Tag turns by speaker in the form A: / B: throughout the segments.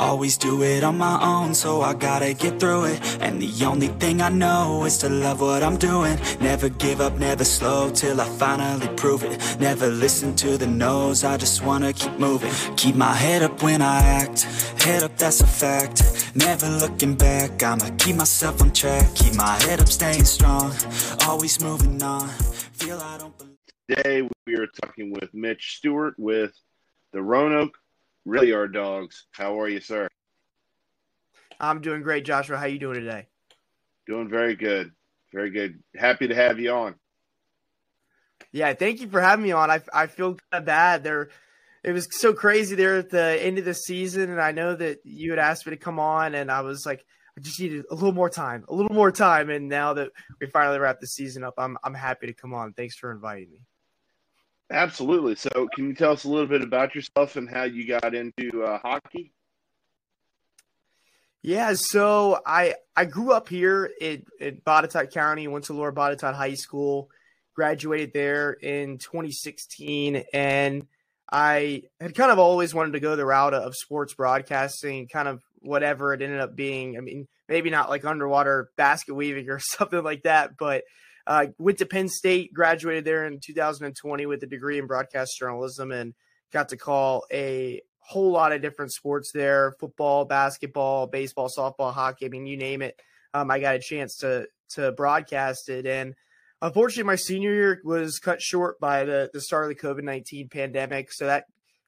A: Always do it on my own, so I gotta get through it. And the only thing I know is to love what I'm doing. Never give up, never slow till I finally prove it. Never listen to the no's, I just wanna keep moving. Keep my head up when I act, head up, that's a fact. Never looking back, I'ma keep myself on track. Keep my head up, staying strong, always moving on. Feel I don't.
B: Today we are talking with Mitch Stewart with the Roanoke Rail Yard Dawgs. How are you, sir?
C: I'm doing great, Joshua. How you doing today?
B: Doing very good. Very good. Happy to have you on.
C: Yeah, thank you for having me on. I, I feel kind of bad. There, it was so crazy there at the end of the season, and I know that you had asked me to come on, and I was like, I just needed a little more time, a little more time. And now that we finally wrapped the season up, I'm I'm happy to come on. Thanks for inviting me.
B: Absolutely. So, can you tell us a little bit about yourself and how you got into uh, hockey?
C: Yeah, so I I grew up here in, in Botetourt County, went to Lower Botetourt High School, graduated there in 2016, and I had kind of always wanted to go the route of sports broadcasting, kind of whatever it ended up being. I mean, maybe not like underwater basket weaving or something like that, but uh, went to Penn State, graduated there in 2020 with a degree in broadcast journalism, and got to call a whole lot of different sports there: football, basketball, baseball, softball, hockey. I mean, you name it. Um, I got a chance to to broadcast it, and unfortunately, my senior year was cut short by the the start of the COVID 19 pandemic. So that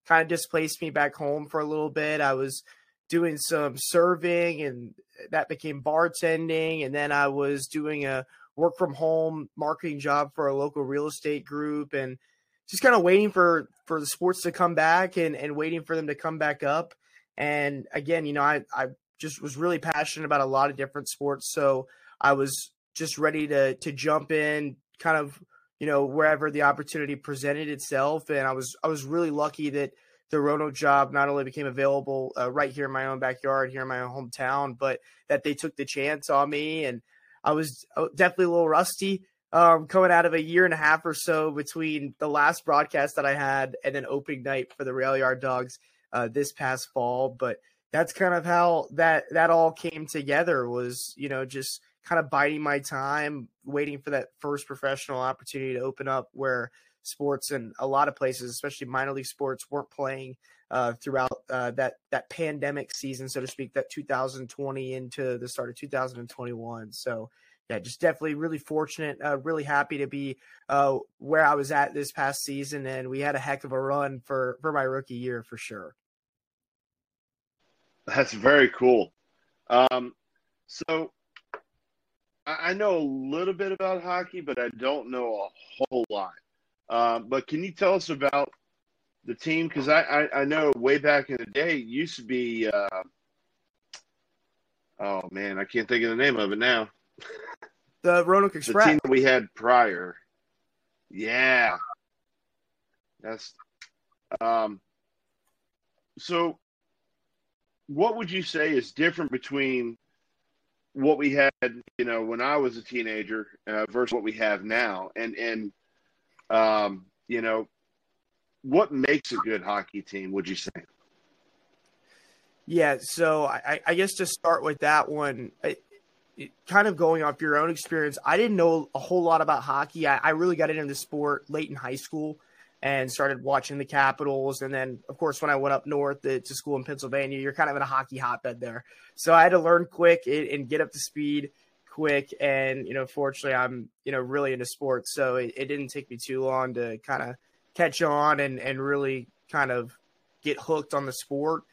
C: kind of displaced me back home for a little bit. I was doing some serving, and that became bartending, and then I was doing a work from home marketing job for a local real estate group and just kind of waiting for for the sports to come back and and waiting for them to come back up and again you know i i just was really passionate about a lot of different sports so i was just ready to to jump in kind of you know wherever the opportunity presented itself and i was i was really lucky that the Roanoke job not only became available uh, right here in my own backyard, here in my own hometown, but that they took the chance on me. And I was uh, definitely a little rusty um, coming out of a year and a half or so between the last broadcast that I had and then opening night for the Rail Yard Dawgs uh, this past fall. But that's kind of how that that all came together. Was you know just kind of biding my time, waiting for that first professional opportunity to open up where sports and a lot of places, especially minor league sports, weren't playing uh, throughout uh, that that pandemic season, so to speak, that 2020 into the start of 2021. So yeah, just definitely really fortunate, uh, really happy to be uh, where I was at this past season, and we had a heck of a run for for my rookie year for sure.
B: That's very cool. Um, so I know a little bit about hockey, but I don't know a whole lot. Um, but can you tell us about the team? Because I, I, I, know way back in the day, it used to be. Uh, oh man, I can't think of the name of it now.
C: The Roanoke Express.
B: The team that we had prior. Yeah, that's. Um. So, what would you say is different between what we had, you know, when I was a teenager uh, versus what we have now, and and um, you know, what makes a good hockey team? Would you say?
C: Yeah, so I, I guess to start with that one, it, kind of going off your own experience, I didn't know a whole lot about hockey. I, I really got into the sport late in high school and started watching the Capitals. And then, of course, when I went up north to, to school in Pennsylvania, you're kind of in a hockey hotbed there. So I had to learn quick and, and get up to speed quick. And, you know, fortunately, I'm, you know, really into sports. So it, it didn't take me too long to kind of catch on and, and really kind of get hooked on the sport.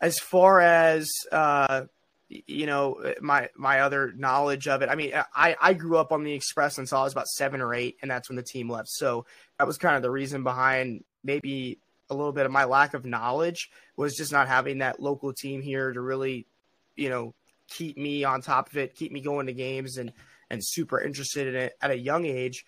C: As far as, uh, you know my my other knowledge of it i mean i i grew up on the express until i was about seven or eight and that's when the team left so that was kind of the reason behind maybe a little bit of my lack of knowledge was just not having that local team here to really you know keep me on top of it keep me going to games and and super interested in it at a young age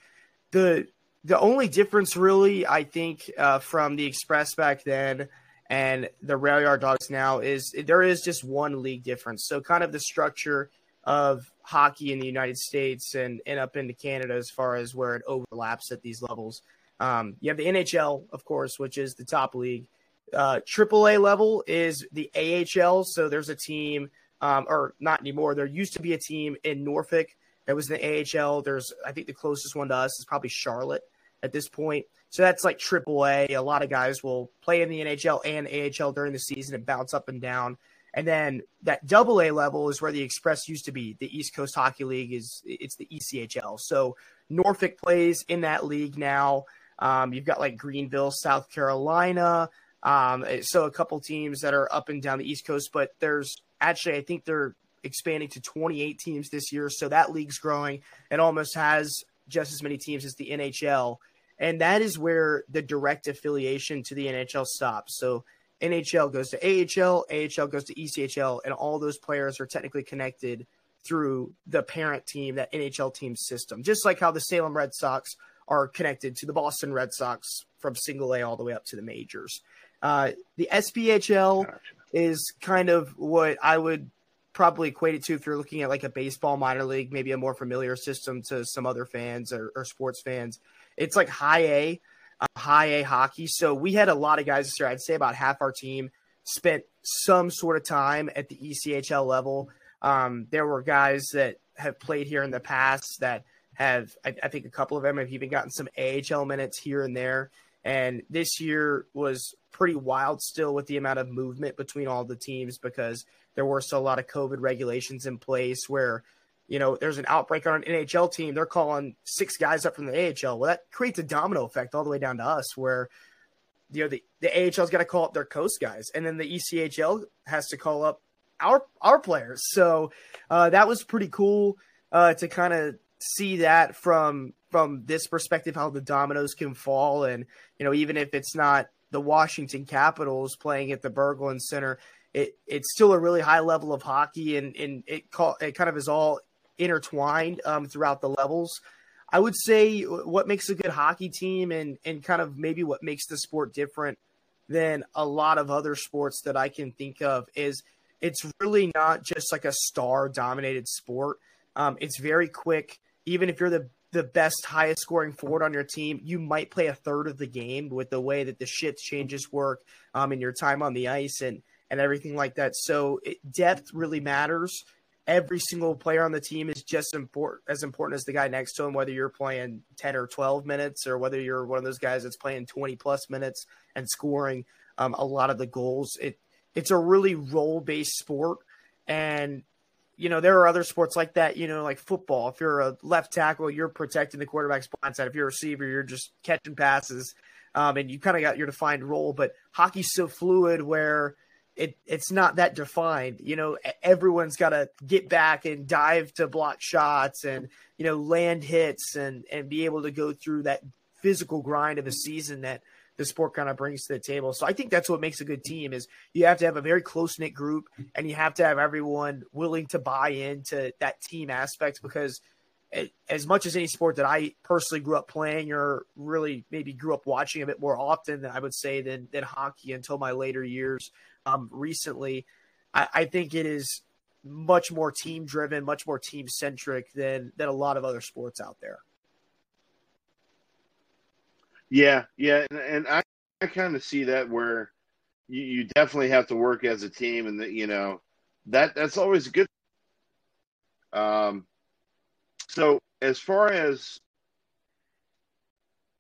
C: the the only difference really i think uh, from the express back then and the Rail Yard Dawgs now is there is just one league difference. So kind of the structure of hockey in the United States and, and up into Canada as far as where it overlaps at these levels. Um, you have the NHL, of course, which is the top league. Uh, AAA level is the AHL. So there's a team, um, or not anymore. There used to be a team in Norfolk that was in the AHL. There's, I think, the closest one to us is probably Charlotte at this point. So that's like AAA. A lot of guys will play in the NHL and AHL during the season and bounce up and down. And then that double A level is where the Express used to be. The East Coast Hockey League is it's the ECHL. So Norfolk plays in that league now. Um, you've got like Greenville, South Carolina. Um, so a couple teams that are up and down the East Coast, but there's actually I think they're expanding to 28 teams this year. So that league's growing. and almost has just as many teams as the NHL. And that is where the direct affiliation to the NHL stops. So NHL goes to AHL, AHL goes to ECHL, and all those players are technically connected through the parent team, that NHL team system. Just like how the Salem Red Sox are connected to the Boston Red Sox from single A all the way up to the majors. Uh, the SPHL gotcha. Is kind of what I would probably equate it to if you're looking at like a baseball minor league, maybe a more familiar system to some other fans or, or sports fans. It's like high A, uh, high A hockey. So we had a lot of guys this year. I'd say about half our team spent some sort of time at the ECHL level. Um, there were guys that have played here in the past that have, I, I think a couple of them have even gotten some AHL minutes here and there. And this year was pretty wild still with the amount of movement between all the teams because there were still a lot of COVID regulations in place where, you know, there's an outbreak on an NHL team. They're calling six guys up from the AHL. Well, that creates a domino effect all the way down to us where, you know, the, the AHL's got to call up their coast guys. And then the ECHL has to call up our our players. So uh, that was pretty cool uh, to kind of see that from from this perspective how the dominoes can fall and you know even if it's not the Washington Capitals playing at the Berglund Center it it's still a really high level of hockey and and it call, it kind of is all intertwined um, throughout the levels I would say what makes a good hockey team and and kind of maybe what makes the sport different than a lot of other sports that I can think of is it's really not just like a star dominated sport. Um, it's very quick. Even if you're the the best, highest scoring forward on your team, you might play a third of the game with the way that the shift changes work um, in your time on the ice and and everything like that. So it, depth really matters. Every single player on the team is just as important as the guy next to him, whether you're playing 10 or 12 minutes or whether you're one of those guys that's playing 20 plus minutes and scoring um, a lot of the goals. It it's a really role based sport, and you know, there are other sports like that, you know, like football. If you're a left tackle, you're protecting the quarterback's blind side. If you're a receiver, you're just catching passes. Um, and you kind of got your defined role. But hockey's so fluid where it it's not that defined. You know, everyone's got to get back and dive to block shots and you know land hits and and be able to go through that physical grind of a season that the sport kind of brings to the table. So I think that's what makes a good team is you have to have a very close knit group and you have to have everyone willing to buy into that team aspect because as much as any sport that I personally grew up playing or really maybe grew up watching a bit more often than I would say than, than hockey until my later years um, recently, I, I think it is much more team driven, much more team centric than than a lot of other sports out there.
B: Yeah, yeah, and, and I, I kind of see that where you, you definitely have to work as a team, and that you know that that's always a good. Um, so as far as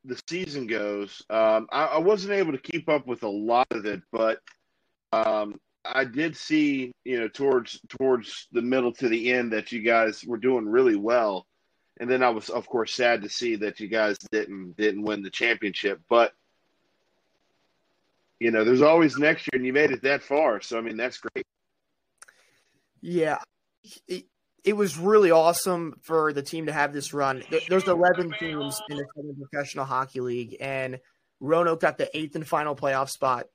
B: the season goes, um, I, I, wasn't able to keep up with a lot of it, but um, I did see, you know, towards towards the middle to the end that you guys were doing really well and then I was, of course, sad to see that you guys didn't didn't win the championship. But you know, there's always next year, and you made it that far. So I mean, that's great.
C: Yeah, it, it was really awesome for the team to have this run. There's 11 teams in the Professional Hockey League, and Roanoke got the eighth and final playoff spot.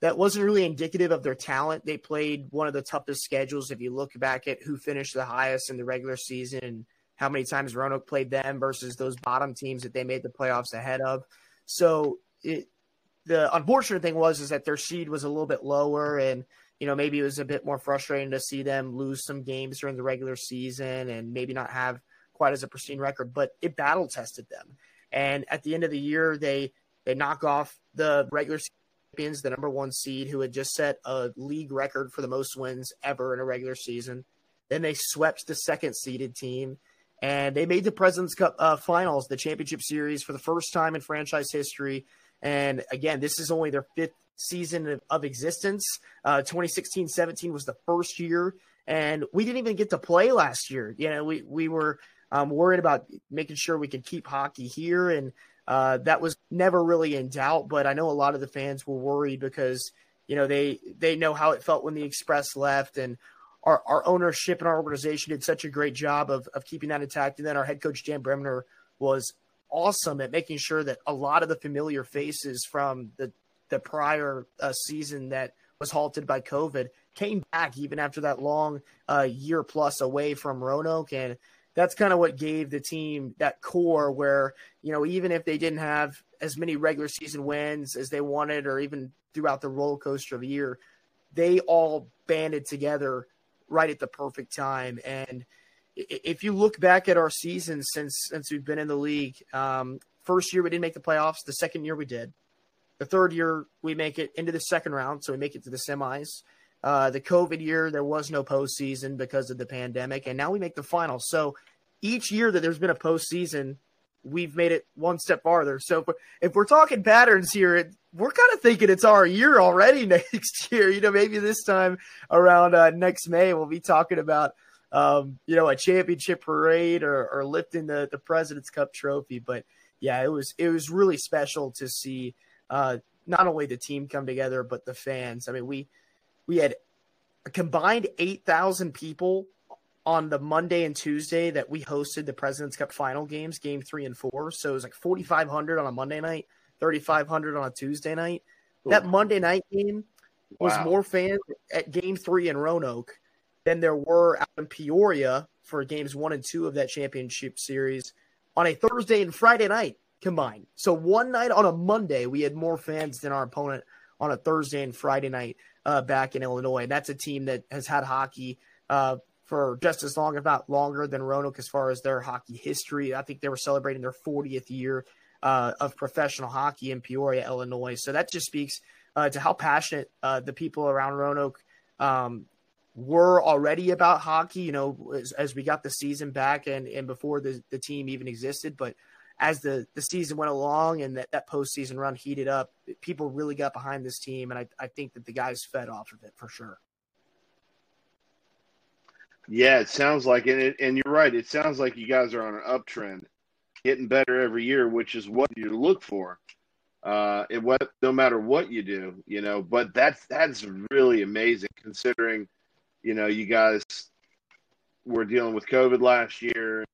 C: That wasn't really indicative of their talent. They played one of the toughest schedules if you look back at who finished the highest in the regular season how many times Roanoke played them versus those bottom teams that they made the playoffs ahead of. So it, the unfortunate thing was is that their seed was a little bit lower, and you know maybe it was a bit more frustrating to see them lose some games during the regular season and maybe not have quite as a pristine record. But it battle tested them, and at the end of the year, they they knock off the regular champions, the number one seed, who had just set a league record for the most wins ever in a regular season. Then they swept the second seeded team, and they made the Presidents Cup uh, Finals, the championship series, for the first time in franchise history. And again, this is only their fifth season of, of existence. Uh, 2016 17 was the first year, and we didn't even get to play last year. You know, we, we were um, worried about making sure we could keep hockey here, and uh, that was never really in doubt. But I know a lot of the fans were worried because you know they they know how it felt when the Express left, and our, our ownership and our organization did such a great job of, of keeping that intact. And then our head coach, Dan Bremner, was awesome at making sure that a lot of the familiar faces from the, the prior uh, season that was halted by COVID came back even after that long uh, year plus away from Roanoke. And that's kind of what gave the team that core where, you know, even if they didn't have as many regular season wins as they wanted or even throughout the roller coaster of a year, they all banded together right at the perfect time. And if you look back at our season since since we've been in the league, um, first year we didn't make the playoffs. The second year we did. The third year we make it into the second round, so we make it to the semis. Uh, the COVID year there was no postseason because of the pandemic, and now we make the finals. So each year that there's been a postseason, we've made it one step farther. So if we're, talking patterns here, we're kind of thinking it's our year already next year. You know, maybe this time around uh, next May, we'll be talking about, um, you know, a championship parade or, or lifting the, the President's Cup trophy. But yeah, it was it was really special to see uh, not only the team come together, but the fans. I mean, we we had a combined eight thousand people on the Monday and Tuesday that we hosted the President's Cup final games, game three and four. So it was like 4,500 on a Monday night, 3,500 on a Tuesday night. That Monday night game was wow. more fans at game three in Roanoke than there were out in Peoria for games one and two of that championship series on a Thursday and Friday night combined. So one night on a Monday, we had more fans than our opponent on a Thursday and Friday night uh, back in Illinois. And that's a team that has had hockey uh, for just as long, if not longer, than Roanoke as far as their hockey history. I think they were celebrating their 40th year uh, of professional hockey in Peoria, Illinois. So that just speaks uh, to how passionate uh, the people around Roanoke um, were already about hockey. You know, as, as, we got the season back and and before the the team even existed, but as the the season went along and that that postseason run heated up, people really got behind this team, and I I think that the guys fed off of it for sure.
B: Yeah, it sounds like it, and you're right. It sounds like you guys are on an uptrend, getting better every year, which is what you look for. Uh, it what no matter what you do, you know. But that's that's really amazing considering, you know, you guys were dealing with COVID last year.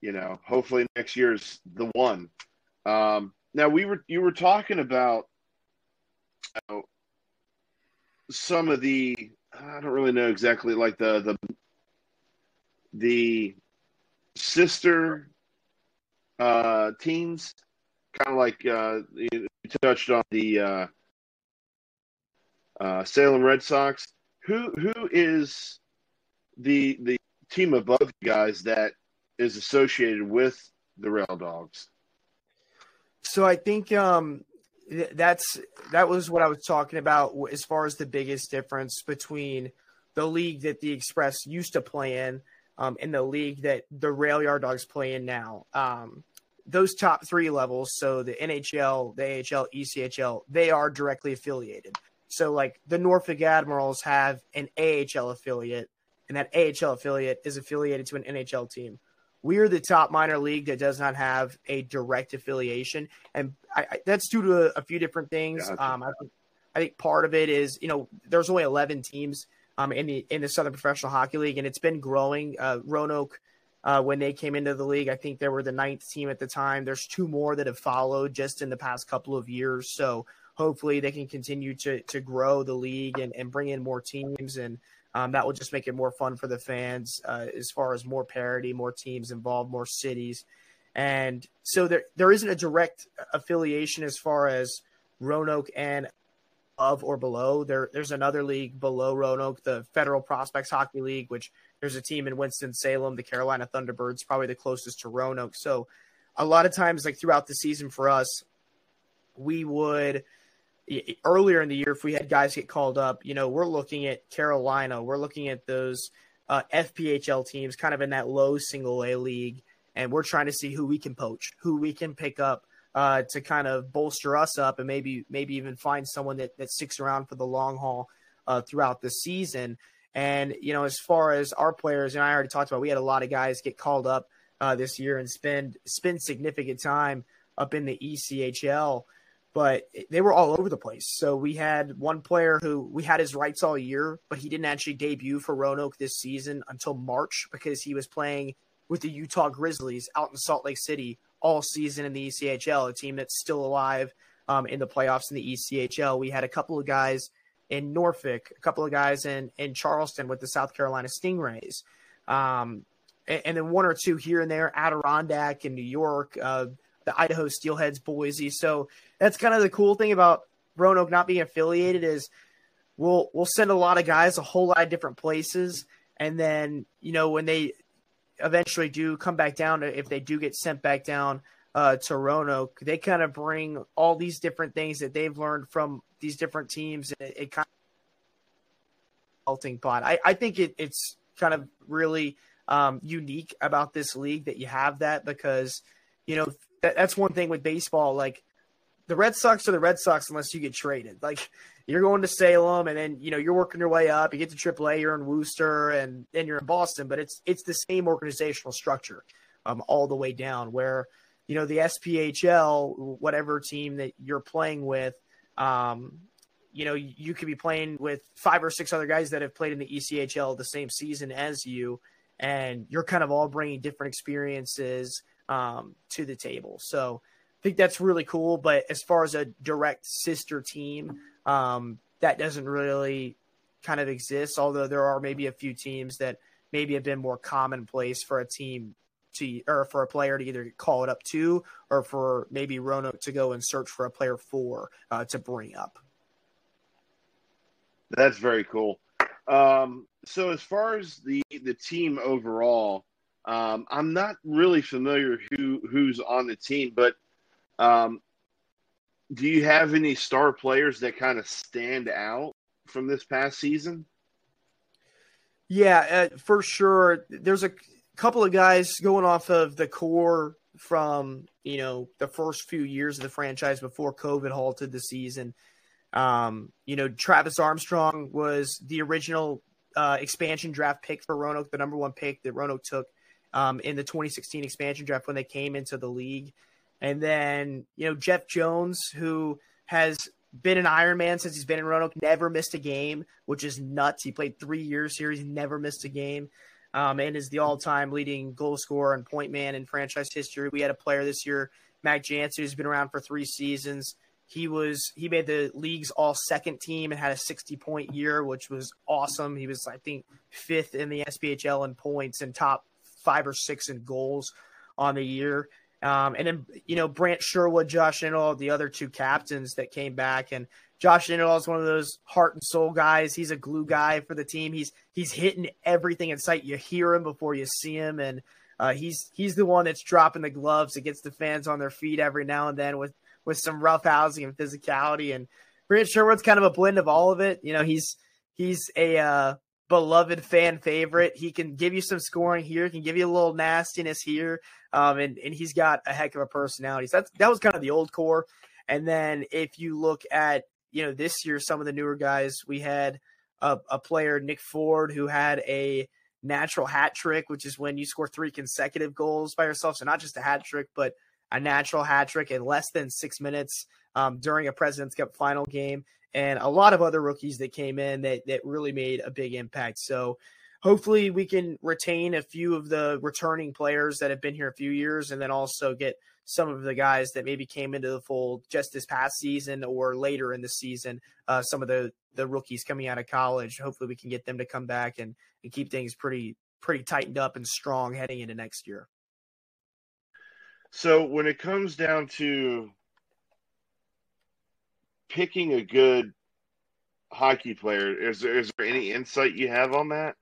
B: You know, hopefully next year's the one. Um, now we were you were talking about you know, some of the I don't really know exactly like the the the sister uh, teams, kind of like uh, you touched on the uh, uh, Salem Red Sox. Who who is the the team above you guys that is associated with the Rail Dawgs?
C: So I think um, that's that was what I was talking about as far as the biggest difference between the league that the Express used to play in um, and the league that the Rail Yard Dawgs play in now. Um, those top three levels, so the NHL, the AHL, ECHL, they are directly affiliated. So, like the Norfolk Admirals have an AHL affiliate, and that AHL affiliate is affiliated to an NHL team. We're the top minor league that does not have a direct affiliation, and I, I, that's due to a, a few different things. Gotcha. Um, I, think, I think part of it is you know there's only 11 teams um, in the in the Southern Professional Hockey League, and it's been growing. Uh, Roanoke, uh, when they came into the league, I think they were the ninth team at the time. There's two more that have followed just in the past couple of years, so hopefully they can continue to to grow the league and, and bring in more teams and um, that will just make it more fun for the fans uh, as far as more parity, more teams involved, more cities. And so there, there isn't a direct affiliation as far as Roanoke and of or below. There, there's another league below Roanoke, the Federal Prospects Hockey League, which there's a team in Winston Salem, the Carolina Thunderbirds, probably the closest to Roanoke. So a lot of times, like throughout the season for us, we would earlier in the year, if we had guys get called up, you know, we're looking at Carolina, we're looking at those uh, FPHL teams, kind of in that low single A league, and we're trying to see who we can poach, who we can pick up uh, to kind of bolster us up, and maybe maybe even find someone that that sticks around for the long haul uh, throughout the season. And you know, as far as our players, and I already talked about, we had a lot of guys get called up uh, this year and spend spend significant time up in the ECHL but they were all over the place. So we had one player who we had his rights all year, but he didn't actually debut for Roanoke this season until March because he was playing with the Utah Grizzlies out in Salt Lake City all season in the ECHL, a team that's still alive um, in the playoffs in the ECHL. We had a couple of guys in Norfolk, a couple of guys in in Charleston with the South Carolina Stingrays. Um, and, and, then one or two here and there, Adirondack in New York, uh, the Idaho Steelheads, Boise. So that's kind of the cool thing about Roanoke not being affiliated is we'll we'll send a lot of guys a whole lot of different places, and then you know when they eventually do come back down, if they do get sent back down uh, to Roanoke, they kind of bring all these different things that they've learned from these different teams, it, it kind of melting pot. I, I think it, it's kind of really um, unique about this league that you have that because you know that, that's one thing with baseball. Like the Red Sox are the Red Sox unless you get traded. Like you're going to Salem, and then you know you're working your way up. You get to AAA, you're in Worcester, and then you're in Boston. But it's it's the same organizational structure, um, all the way down. Where you know the SPHL, whatever team that you're playing with, um, you know you could be playing with five or six other guys that have played in the ECHL the same season as you, and you're kind of all bringing different experiences um, to the table. So I think that's really cool. But as far as a direct sister team, um, that doesn't really kind of exist. Although there are maybe a few teams that maybe have been more commonplace for a team to or for a player to either call it up to or for maybe Roanoke to go and search for a player for uh, to bring up.
B: That's very cool. Um, so as far as the the team overall, um, I'm not really familiar who who's on the team, but um, do you have any star players that kind of stand out from this past season?
C: Yeah, uh, for sure. There's a couple of guys going off of the core from you know the first few years of the franchise before COVID halted the season. Um, you know, Travis Armstrong was the original uh, expansion draft pick for Roanoke, the number one pick that Roanoke took um, in the 2016 expansion draft when they came into the league. And then, you know, Jeff Jones, who has been an Ironman since he's been in Roanoke, never missed a game, which is nuts. He played three years here. He's never missed a game. Um, and is the all-time leading goal scorer and point man in franchise history. We had a player this year, Mac Jansen, who's been around for three seasons. He was he made the league's all second team and had a 60 point year, which was awesome. He was I think fifth in the SPHL in points and top five or six in goals on the year. Um, and then, you know, Brant Sherwood, Josh Nenadal, the other two captains that came back. And Josh Nenadal is one of those heart and soul guys. He's a glue guy for the team. He's he's hitting everything in sight. You hear him before you see him. And uh, he's he's the one that's dropping the gloves that gets the fans on their feet every now and then with with some rough housing and physicality. And Brant Sherwood's kind of a blend of all of it. You know, he's he's a uh, beloved fan favorite. He can give you some scoring here, can give you a little nastiness here, um, and and he's got a heck of a personality. So that's that was kind of the old core. And then if you look at you know this year, some of the newer guys, we had a, a player Nick Ford who had a natural hat trick, which is when you score three consecutive goals by yourself. So not just a hat trick, but a natural hat trick in less than six minutes um, during a President's Cup final game and a lot of other rookies that came in that that really made a big impact. So hopefully we can retain a few of the returning players that have been here a few years and then also get some of the guys that maybe came into the fold just this past season or later in the season uh, some of the the rookies coming out of college hopefully we can get them to come back and, and keep things pretty pretty tightened up and strong heading into next year
B: so when it comes down to picking a good hockey player, is there is there any insight you have on that?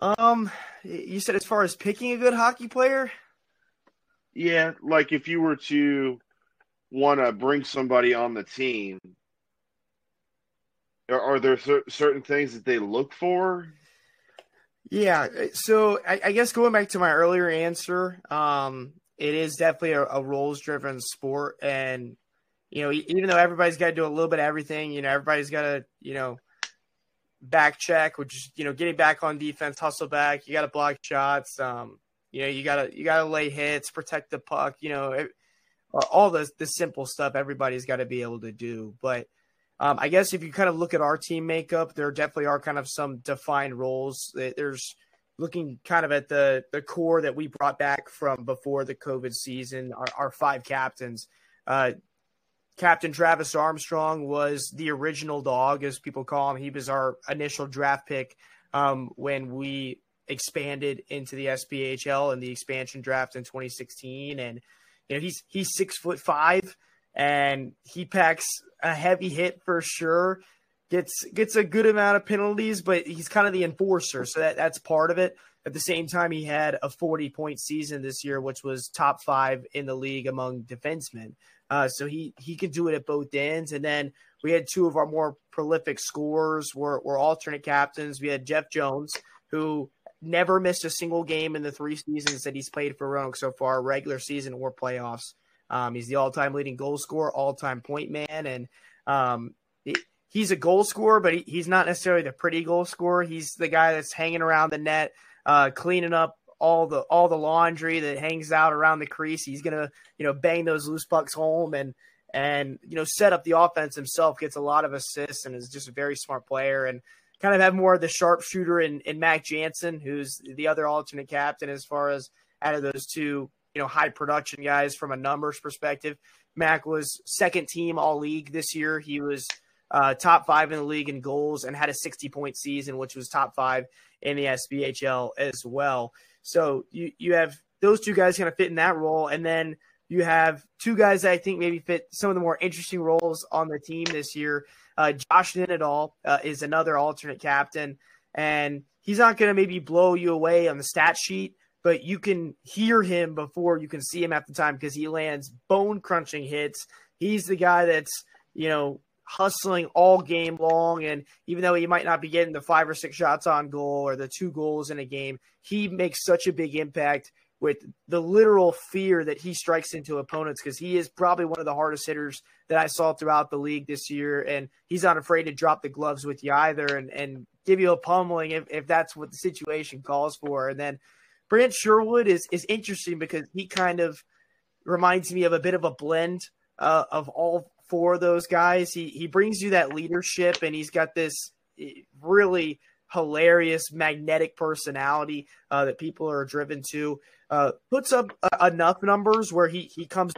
C: Um, you said as far as picking a good hockey player.
B: Yeah, like if you were to want to bring somebody on the team, are, are there cer- certain things that they look for?
C: Yeah, so I, I, guess going back to my earlier answer, um, it is definitely a, a roles driven sport, and you know, even though everybody's got to do a little bit of everything, you know, everybody's got to, you know, back check, which is, you know, getting back on defense, hustle back. You got to block shots. Um, you know, you gotta you gotta lay hits, protect the puck. You know, it, all the the simple stuff everybody's got to be able to do. But um, I guess if you kind of look at our team makeup, there definitely are kind of some defined roles. There's looking kind of at the the core that we brought back from before the COVID season. Our, our five captains. Uh, Captain Travis Armstrong was the original dog, as people call him. He was our initial draft pick um, when we expanded into the SPHL and the expansion draft in 2016. And you know he's he's six foot five, and he packs a heavy hit for sure. Gets gets a good amount of penalties, but he's kind of the enforcer, so that that's part of it. At the same time, he had a 40 point season this year, which was top five in the league among defensemen. Uh, so he he can do it at both ends. And then we had two of our more prolific scorers were, were alternate captains. We had Jeff Jones, who never missed a single game in the three seasons that he's played for Roanoke so far, regular season or playoffs. Um, he's the all-time leading goal scorer, all-time point man, and um, he's a goal scorer, but he, he's not necessarily the pretty goal scorer. He's the guy that's hanging around the net, uh, cleaning up all the all the laundry that hangs out around the crease. He's gonna you know bang those loose pucks home and and you know set up the offense himself. Gets a lot of assists and is just a very smart player and kind of have more of the sharpshooter in, in Mac Jansen, who's the other alternate captain as far as out of those two you know high production guys from a numbers perspective. Mac was second team all league this year. He was uh, top five in the league in goals and had a 60 point season, which was top five in the SPHL as well. So you you have those two guys kind of fit in that role, and then you have two guys that I think maybe fit some of the more interesting roles on the team this year. Uh, Josh Nenadal uh, is another alternate captain, and he's not going to maybe blow you away on the stat sheet, but you can hear him before you can see him at the time because he lands bone crunching hits. He's the guy that's you know hustling all game long. And even though he might not be getting the five or six shots on goal or the two goals in a game, he makes such a big impact with the literal fear that he strikes into opponents because he is probably one of the hardest hitters that I saw throughout the league this year. And he's not afraid to drop the gloves with you either and, and give you a pummeling if, if that's what the situation calls for. And then Brant Sherwood is, is interesting because he kind of reminds me of a bit of a blend uh, of all for those guys. He he brings you that leadership, and he's got this eh, really hilarious magnetic personality uh, that people are driven to. Uh, puts up uh, enough numbers where he he comes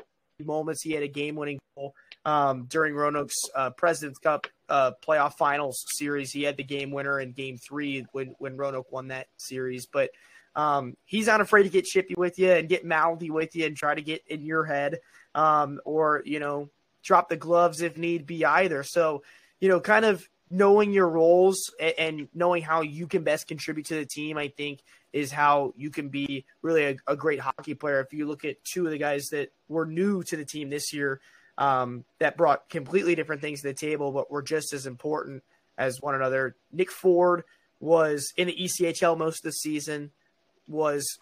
C: moments. He had a game winning goal um, during Roanoke's uh, President's Cup uh, playoff finals series. He had the game winner in Game Three when when Roanoke won that series, but. Um, he's not afraid to get chippy with you and get mouthy with you and try to get in your head, um, or you know, drop the gloves if need be either. So, you know, kind of knowing your roles and, knowing how you can best contribute to the team, I think is how you can be really a, a, great hockey player. If you look at two of the guys that were new to the team this year, um, that brought completely different things to the table, but were just as important as one another. Nick Ford was in the ECHL most of the season, was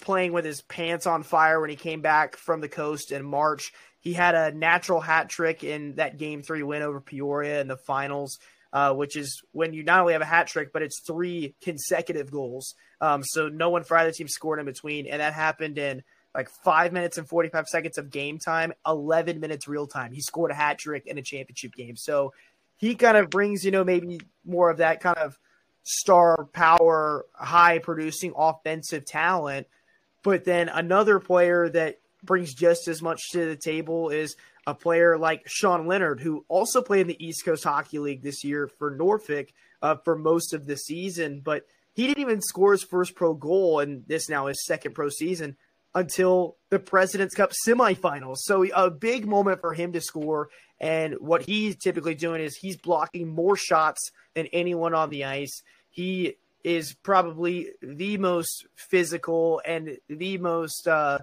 C: playing with his pants on fire when he came back from the coast in March. He had a natural hat trick in that game three win over Peoria in the finals, uh, which is when you not only have a hat trick, but it's three consecutive goals. Um, so no one for either team scored in between. And that happened in like five minutes and 45 seconds of game time, 11 minutes real time. He scored a hat trick in a championship game. So he kind of brings, you know, maybe more of that kind of star power, high producing offensive talent. But then another player that brings just as much to the table is a player like Sean Leonard, who also played in the East Coast Hockey League this year for Norfolk uh, for most of the season, but he didn't even score his first pro goal, and this now his second pro season until the President's Cup semifinals. So a big moment for him to score. And what he's typically doing is he's blocking more shots than anyone on the ice. He is probably the most physical and the most uh,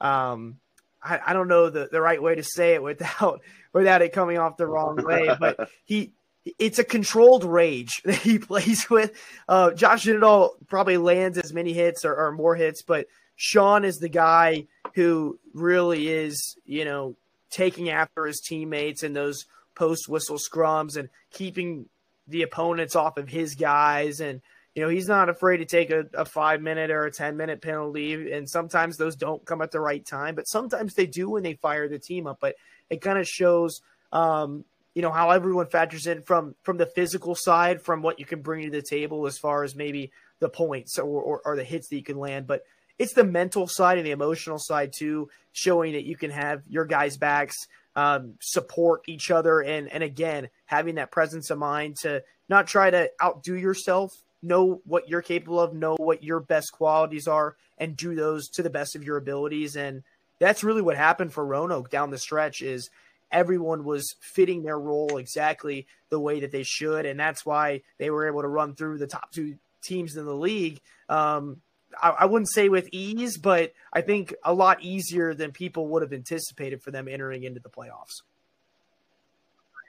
C: um, I, I don't know the, the right way to say it without without it coming off the wrong way, but he it's a controlled rage that he plays with. Uh, Josh Nenadal probably lands as many hits or, or, more hits, but Sean is the guy who really is, you know, taking after his teammates in those post whistle scrums and keeping the opponents off of his guys. And, you know, he's not afraid to take a, a five minute or a 10 minute penalty. And sometimes those don't come at the right time, but sometimes they do when they fire the team up. But it kind of shows, um, you know how everyone factors in from from the physical side from what you can bring to the table as far as maybe the points or, or, or, the hits that you can land but it's the mental side and the emotional side too showing that you can have your guys backs um, support each other and and again having that presence of mind to not try to outdo yourself know what you're capable of know what your best qualities are and do those to the best of your abilities and that's really what happened for Roanoke down the stretch is everyone was fitting their role exactly the way that they should, and that's why they were able to run through the top two teams in the league. Um, I, I, wouldn't say with ease, but I think a lot easier than people would have anticipated for them entering into the playoffs.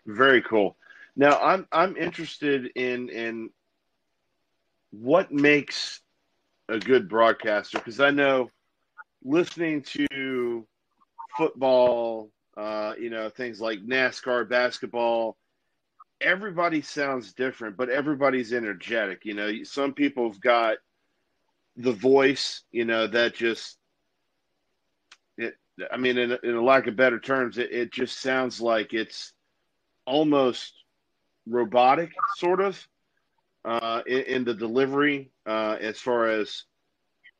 B: Very cool. Now I'm I'm interested in in what makes a good broadcaster because I know listening to football uh, you know, things like NASCAR, basketball. Everybody sounds different, but everybody's energetic. You know, some people have got the voice, you know, that just, it, I mean, in, in a lack of better terms, it, it just sounds like it's almost robotic, sort of, uh, in, in the delivery, uh, as far as,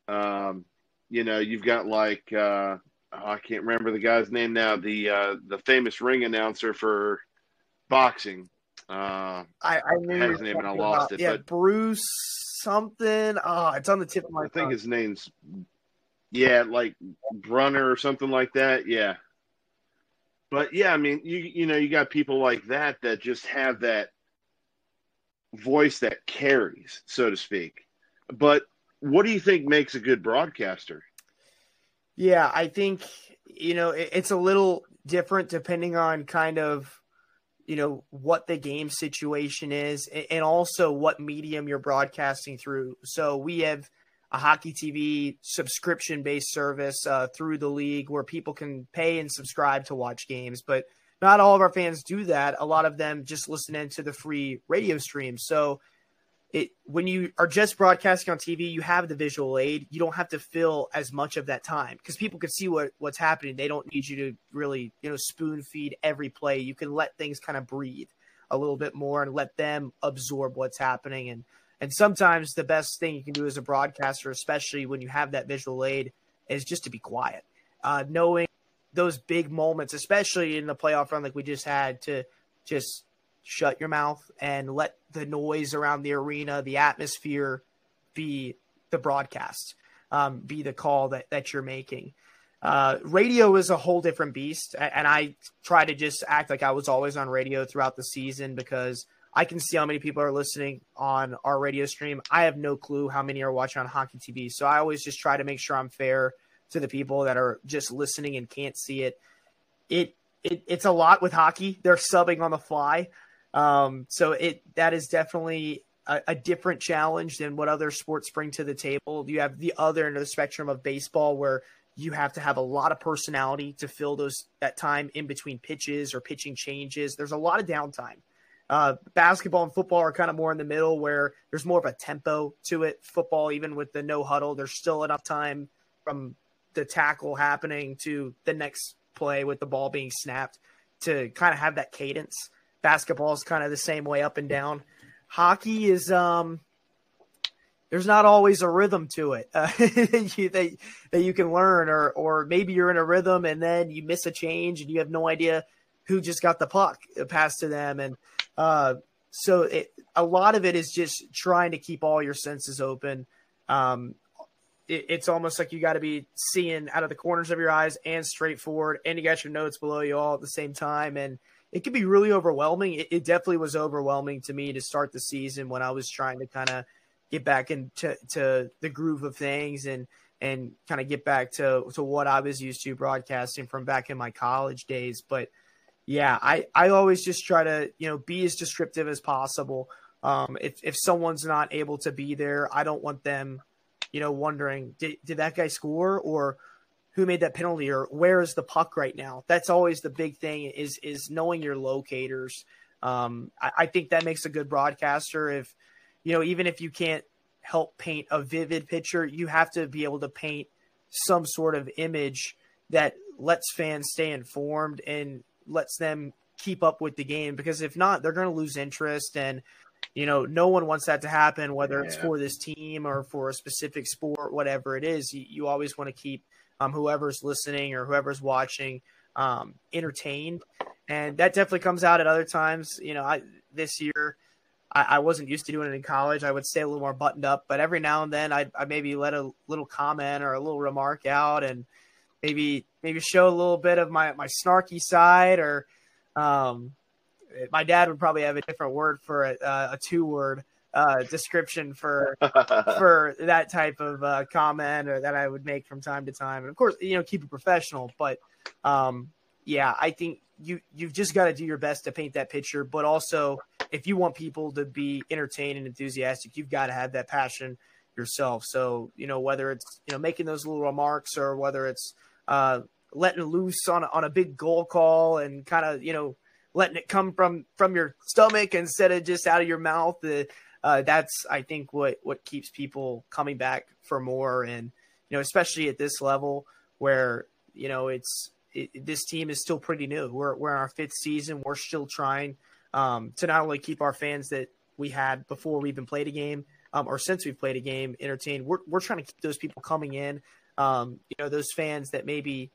B: um, you know, you've got like, uh, oh, I can't remember the guy's name now. The uh, the famous ring announcer for boxing. Uh,
C: I, I knew
B: his name and I lost
C: about,
B: it.
C: Yeah,
B: but
C: Bruce something. Oh, it's on the tip of my.
B: I think his name's yeah, like Brunner or something like that. Yeah. But yeah, I mean, you you know, you got people like that that just have that voice that carries, so to speak. But what do you think makes a good broadcaster?
C: Yeah, I think you know it, it's a little different depending on kind of you know what the game situation is and also what medium you're broadcasting through. So we have a hockey TV subscription based service uh, through the league where people can pay and subscribe to watch games, but not all of our fans do that. A lot of them just listen into the free radio stream. So it when you are just broadcasting on TV, you have the visual aid. You don't have to fill as much of that time because people can see what what's happening. They don't need you to really you know spoon feed every play. You can let things kind of breathe a little bit more and let them absorb what's happening. And and sometimes the best thing you can do as a broadcaster, especially when you have that visual aid, is just to be quiet, uh, knowing those big moments, especially in the playoff run like we just had, to just shut your mouth and let the noise around the arena, the atmosphere be the broadcast, um, be the call that, that you're making. Uh, radio is a whole different beast. And I try to just act like I was always on radio throughout the season because I can see how many people are listening on our radio stream. I have no clue how many are watching on hockey TV. So I always just try to make sure I'm fair to the people that are just listening and can't see it. It, it it's a lot with hockey. They're subbing on the fly. Um, so it that is definitely a, a, different challenge than what other sports bring to the table. You have the other end of the spectrum of baseball where you have to have a lot of personality to fill those that time in between pitches or pitching changes. There's a lot of downtime. Uh, basketball and football are kind of more in the middle where there's more of a tempo to it. Football, even with the no huddle, there's still enough time from the tackle happening to the next play with the ball being snapped to kind of have that cadence. Basketball is kind of the same way up and down. Hockey is um there's not always a rhythm to it uh, you, that, that you can learn or or maybe you're in a rhythm and then you miss a change and you have no idea who just got the puck passed to them and uh, so it, a lot of it is just trying to keep all your senses open um, it, it's almost like you got to be seeing out of the corners of your eyes and straightforward, and you got your notes below you all at the same time and it can be really overwhelming. It, it, definitely was overwhelming to me to start the season when I was trying to kind of get back into to the groove of things and and kind of get back to to what I was used to broadcasting from back in my college days. But yeah, I I always just try to you know be as descriptive as possible. Um, if if someone's not able to be there, I don't want them, you know, wondering did did that guy score or who made that penalty or where is the puck right now. That's always the big thing is is knowing your locators. Um, I, I think that makes a good broadcaster. If you know, even if you can't help paint a vivid picture. You have to be able to paint some sort of image that lets fans stay informed and lets them keep up with the game because if not, they're going to lose interest. And, you know, no one wants that to happen, whether yeah. it's for this team or for a specific sport, whatever it is. You, you always want to keep um, whoever's listening or whoever's watching um, entertained. And that definitely comes out at other times. You know, I, this year, I, I, wasn't used to doing it in college. I would stay a little more buttoned up, but every now and then I'd, i maybe let a little comment or a little remark out and maybe maybe show a little bit of my, my snarky side or um, my dad would probably have a different word for it, uh, a two word uh, description for for that type of uh, comment or that I would make from time to time. And of course, you know, keep it professional. But um, yeah, I think you you've just got to do your best to paint that picture, but also if you want people to be entertained and enthusiastic, you've got to have that passion yourself. So, you know, whether it's, you know, making those little remarks or whether it's uh, letting loose on, on a big goal call and kind of, you know, letting it come from, from your stomach instead of just out of your mouth. Uh, uh, that's, I think, what, what keeps people coming back for more. And, you know, especially at this level where, you know, it's, it, this team is still pretty new. We're, we're in our fifth season. We're still trying um, to not only keep our fans that we had before we even played a game um, or since we've played a game entertained. We're, we're trying to keep those people coming in. Um, you know, those fans that maybe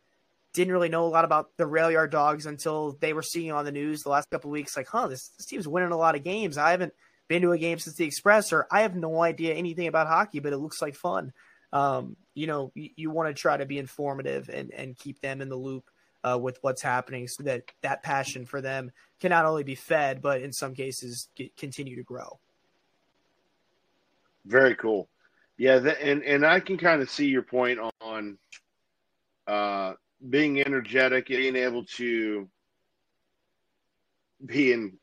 C: didn't really know a lot about the Rail Yard Dawgs until they were seeing on the news the last couple weeks, like, huh, this, this team's winning a lot of games. I haven't been to a game since the Express, or I have no idea anything about hockey, but it looks like fun. Um, you know, you, you want to try to be informative and, and keep them in the loop uh, with what's happening so that that passion for them can not only be fed, but in some cases get, continue to grow.
B: Very cool. Yeah, and and I can kind of see your point on uh, being energetic, being able to be in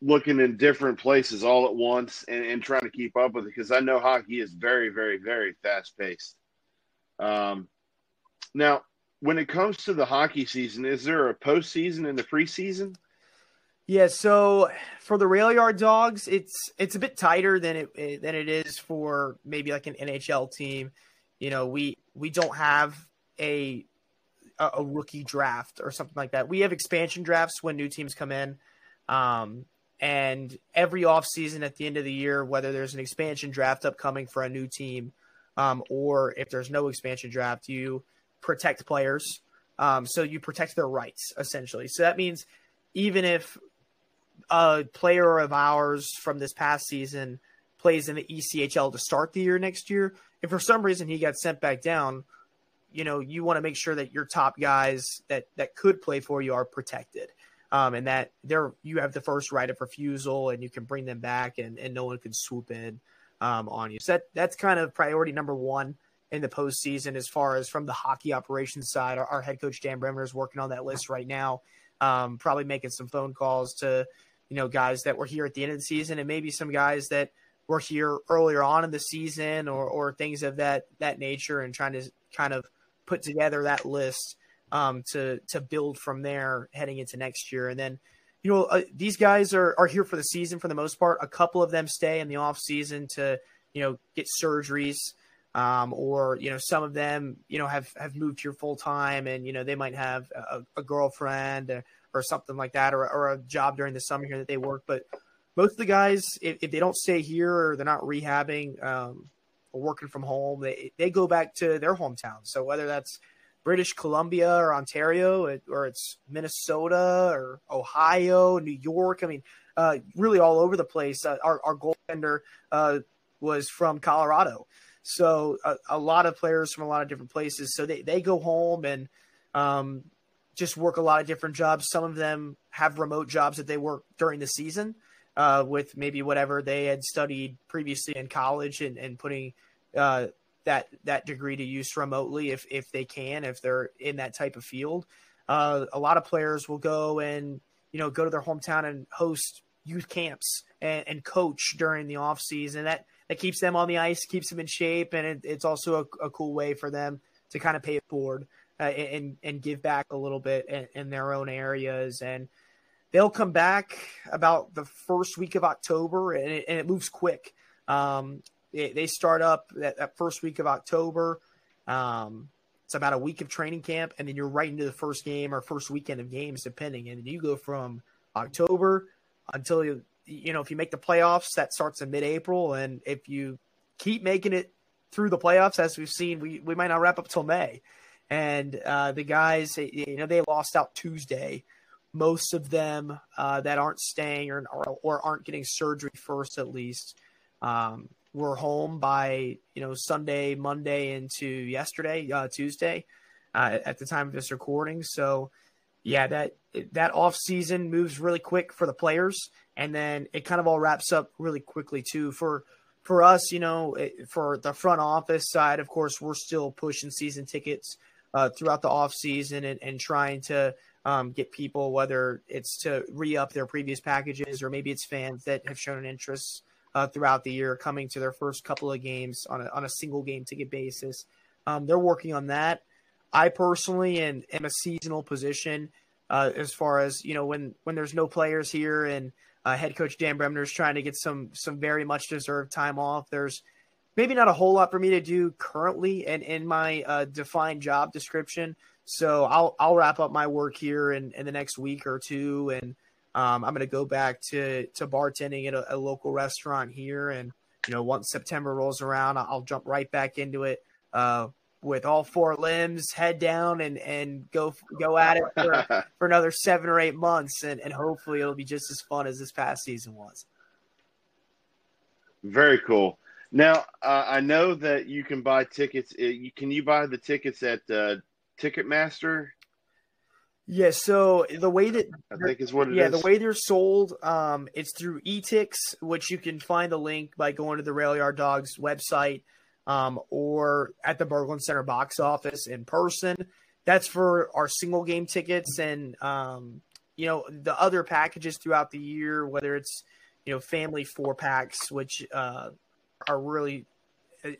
B: looking in different places all at once and, and trying to keep up with it because I know hockey is very, very, very fast paced. Um, now, when it comes to the hockey season, is there a postseason and the preseason?
C: Yeah, so for the Rail Yard Dawgs, it's it's a bit tighter than it than it is for maybe like an NHL team. You know, we we don't have a a rookie draft or something like that. We have expansion drafts when new teams come in. Um, and every offseason at the end of the year, whether there's an expansion draft upcoming for a new team, um, or if there's no expansion draft, you protect players. Um, so you protect their rights essentially. So that means even if a player of ours from this past season plays in the ECHL to start the year next year, if for some reason he got sent back down, you know, you want to make sure that your top guys that that could play for you are protected. Um, and that they're you have the first right of refusal and you can bring them back and, and no one can swoop in um, on you. So that that's kind of priority number one in the postseason as far as from the hockey operations side. Our, our head coach Dan Bremner is working on that list right now, um, probably making some phone calls to you know guys that were here at the end of the season and maybe some guys that were here earlier on in the season or or things of that that nature and trying to kind of put together that list um, to to build from there heading into next year. And then you know uh, these guys are are here for the season for the most part. A couple of them stay in the off season to you know get surgeries um, or you know some of them you know have have moved here full time and you know they might have a, a girlfriend or, or, something like that or, or, a job during the summer here that they work. But most of the guys if, if they don't stay here or they're not rehabbing um, or working from home they, they go back to their hometown so whether that's british columbia or ontario or it's minnesota or ohio new york i mean uh, really all over the place uh, our, our goaltender uh, was from colorado so a, a, lot of players from a lot of different places. So they, they go home and um, just work a lot of different jobs. Some of them have remote jobs that they work during the season uh, with maybe whatever they had studied previously in college and, and putting uh, that that degree to use remotely if if they can, if they're in that type of field. Uh, a lot of players will go and you know go to their hometown and host youth camps and, and coach during the off season. That that keeps them on the ice, keeps them in shape, and it, it's also a, a, cool way for them to kind of pay it forward uh, and and give back a little bit in, in, their own areas. And they'll come back about the first week of October, and it, and it moves quick. Um, they, they start up that, that, first week of October. Um, it's about a week of training camp, and then you're right into the first game or first weekend of games, depending. And you go from October until you, you know, if you make the playoffs, that starts in mid-April, and if you keep making it through the playoffs, as we've seen, we we might not wrap up till May. And uh, the guys, you know, they lost out Tuesday. Most of them uh, that aren't staying or, or, or aren't getting surgery first, at least. Um, were home by you know Sunday, Monday into yesterday, uh, Tuesday, uh, at the time of this recording. So yeah, that that off season moves really quick for the players, and then it kind of all wraps up really quickly too for for us. You know, for the front office side, of course, we're still pushing season tickets uh, throughout the off season and, and trying to um, get people, whether it's to re up their previous packages or maybe it's fans that have shown an interest uh, throughout the year, coming to their first couple of games on a, on a single game ticket basis. Um, they're working on that. I personally am, am a seasonal position uh, as far as you know when when there's no players here and uh, head coach Dan Bremner is trying to get some some very much deserved time off. There's maybe not a whole lot for me to do currently and in my uh, defined job description. So I'll I'll wrap up my work here in, in the next week or two and um, I'm going to go back to to bartending at a, a, local restaurant here, and you know, once September rolls around, I'll jump right back into it uh, with all four limbs, head down, and and go go at it for, for another seven or eight months, and, and hopefully it'll be just as fun as this past season was.
B: Very cool. Now uh, I know that you can buy tickets. Uh, can you buy the tickets at uh, Ticketmaster?
C: Yeah, so the way that
B: I think is what it
C: yeah,
B: is.
C: the way they're sold, um, it's through Etix, which you can find the link by going to the Rail Yard Dawgs website, um, or at the Berglund Center box office in person. That's for our single game tickets and um, you know the other packages throughout the year, whether it's you know family four packs, which uh, are really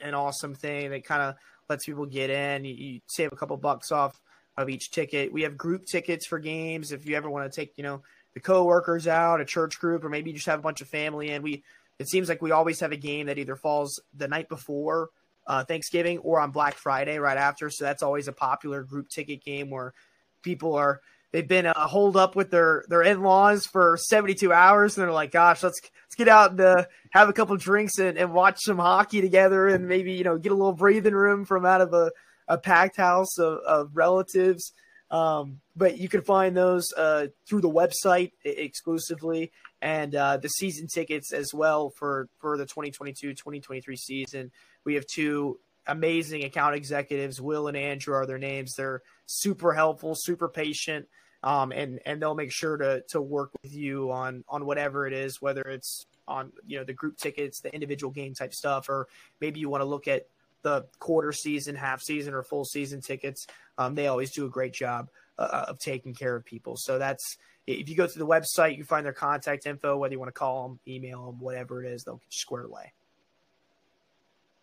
C: an awesome thing They kind of lets people get in. You, you save a couple bucks off of each ticket. We have group tickets for games if you ever want to take, you know, the coworkers out, a church group, or maybe you just have a bunch of family in. We it seems like we always have a game that either falls the night before uh, Thanksgiving or on Black Friday right after. So that's always a popular group ticket game where people are they've been uh, holed up with their their in laws for 72 hours, and they're like, "Gosh, let's let's get out and uh, have a couple drinks and, and watch some hockey together, and maybe you know get a little breathing room from out of a a packed house of, of relatives. Um, but you can find those uh, through the website exclusively and uh, the season tickets as well for, for the 2022-2023 season. We have two amazing account executives, Will and Andrew are their names. They're super helpful, super patient, um, and and they'll make sure to to work with you on on whatever it is, whether it's on you know the group tickets, the individual game type stuff, or maybe you want to look at the quarter season, half season, or full season tickets. Um, they always do a great job uh, of taking care of people. So that's if you go to the website, you find their contact info, whether you want to call them, email them, whatever it is, they'll get you squared away.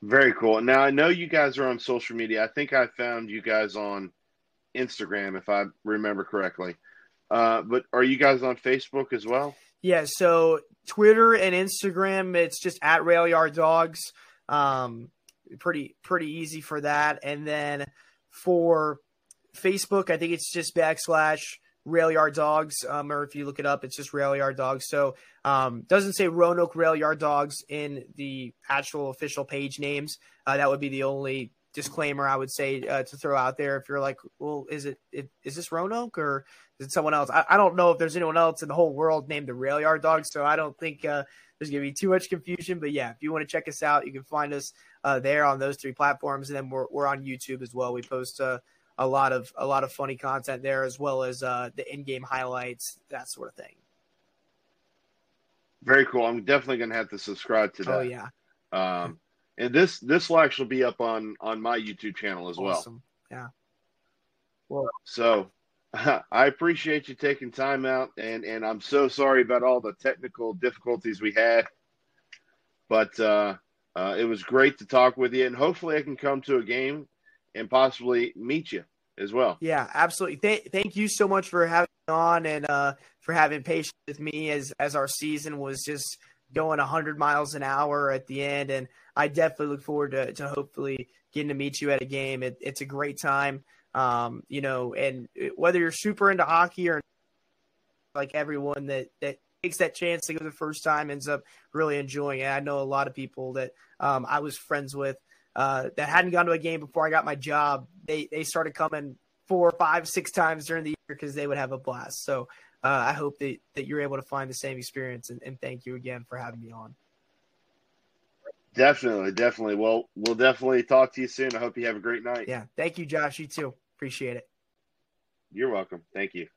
B: Very cool. Now I know you guys are on social media. I think I found you guys on Instagram, if I remember correctly. Uh, but are you guys on Facebook as well?
C: Yeah. So Twitter and Instagram, it's just at Rail Yard Dawgs. Um, pretty pretty easy for that. And then for Facebook, I think it's just backslash Rail Yard Dawgs, um, or if you look it up, it's just Rail Yard Dawgs. So um, doesn't say Roanoke Rail Yard Dawgs in the actual official page names. Uh, that would be the only disclaimer I would say uh, to throw out there. If you're like, well, is it, it is this Roanoke or is it someone else? I, I, don't know if there's anyone else in the whole world named the Rail Yard Dawgs, so I don't think uh, there's going to be too much confusion. But yeah, if you want to check us out, you can find us uh, there on those three platforms, and then we're we're on YouTube as well. We post uh, a lot of a lot of funny content there, as well as uh, the in-game highlights, that sort of thing.
B: Very cool. I'm definitely going to have to subscribe to
C: oh,
B: that.
C: Oh yeah.
B: Um, And this this will actually be up on on my YouTube channel as
C: awesome.
B: well.
C: Yeah. Well,
B: so I appreciate you taking time out, and and I'm so sorry about all the technical difficulties we had, but uh, uh, it was great to talk with you, and hopefully I can come to a game and possibly meet you as well.
C: Yeah, absolutely. Th- thank you so much for having me on and uh, for having patience with me as as our season was just going 100 miles an hour at the end, and I definitely look forward to, to hopefully getting to meet you at a game. It, it's a great time. Um, you know, and whether you're super into hockey or like everyone that that takes that chance to go the first time ends up really enjoying it. I know a lot of people that um, I was friends with uh, that hadn't gone to a game before I got my job. They they started coming four, five, six times during the year because they would have a blast. So uh, I hope that, that you're able to find the same experience. And, and thank you again for having me on.
B: Definitely, definitely. Well, we'll definitely talk to you soon. I hope you have a great night.
C: Yeah. Thank you, Josh. You too. Appreciate it.
B: You're welcome. Thank you.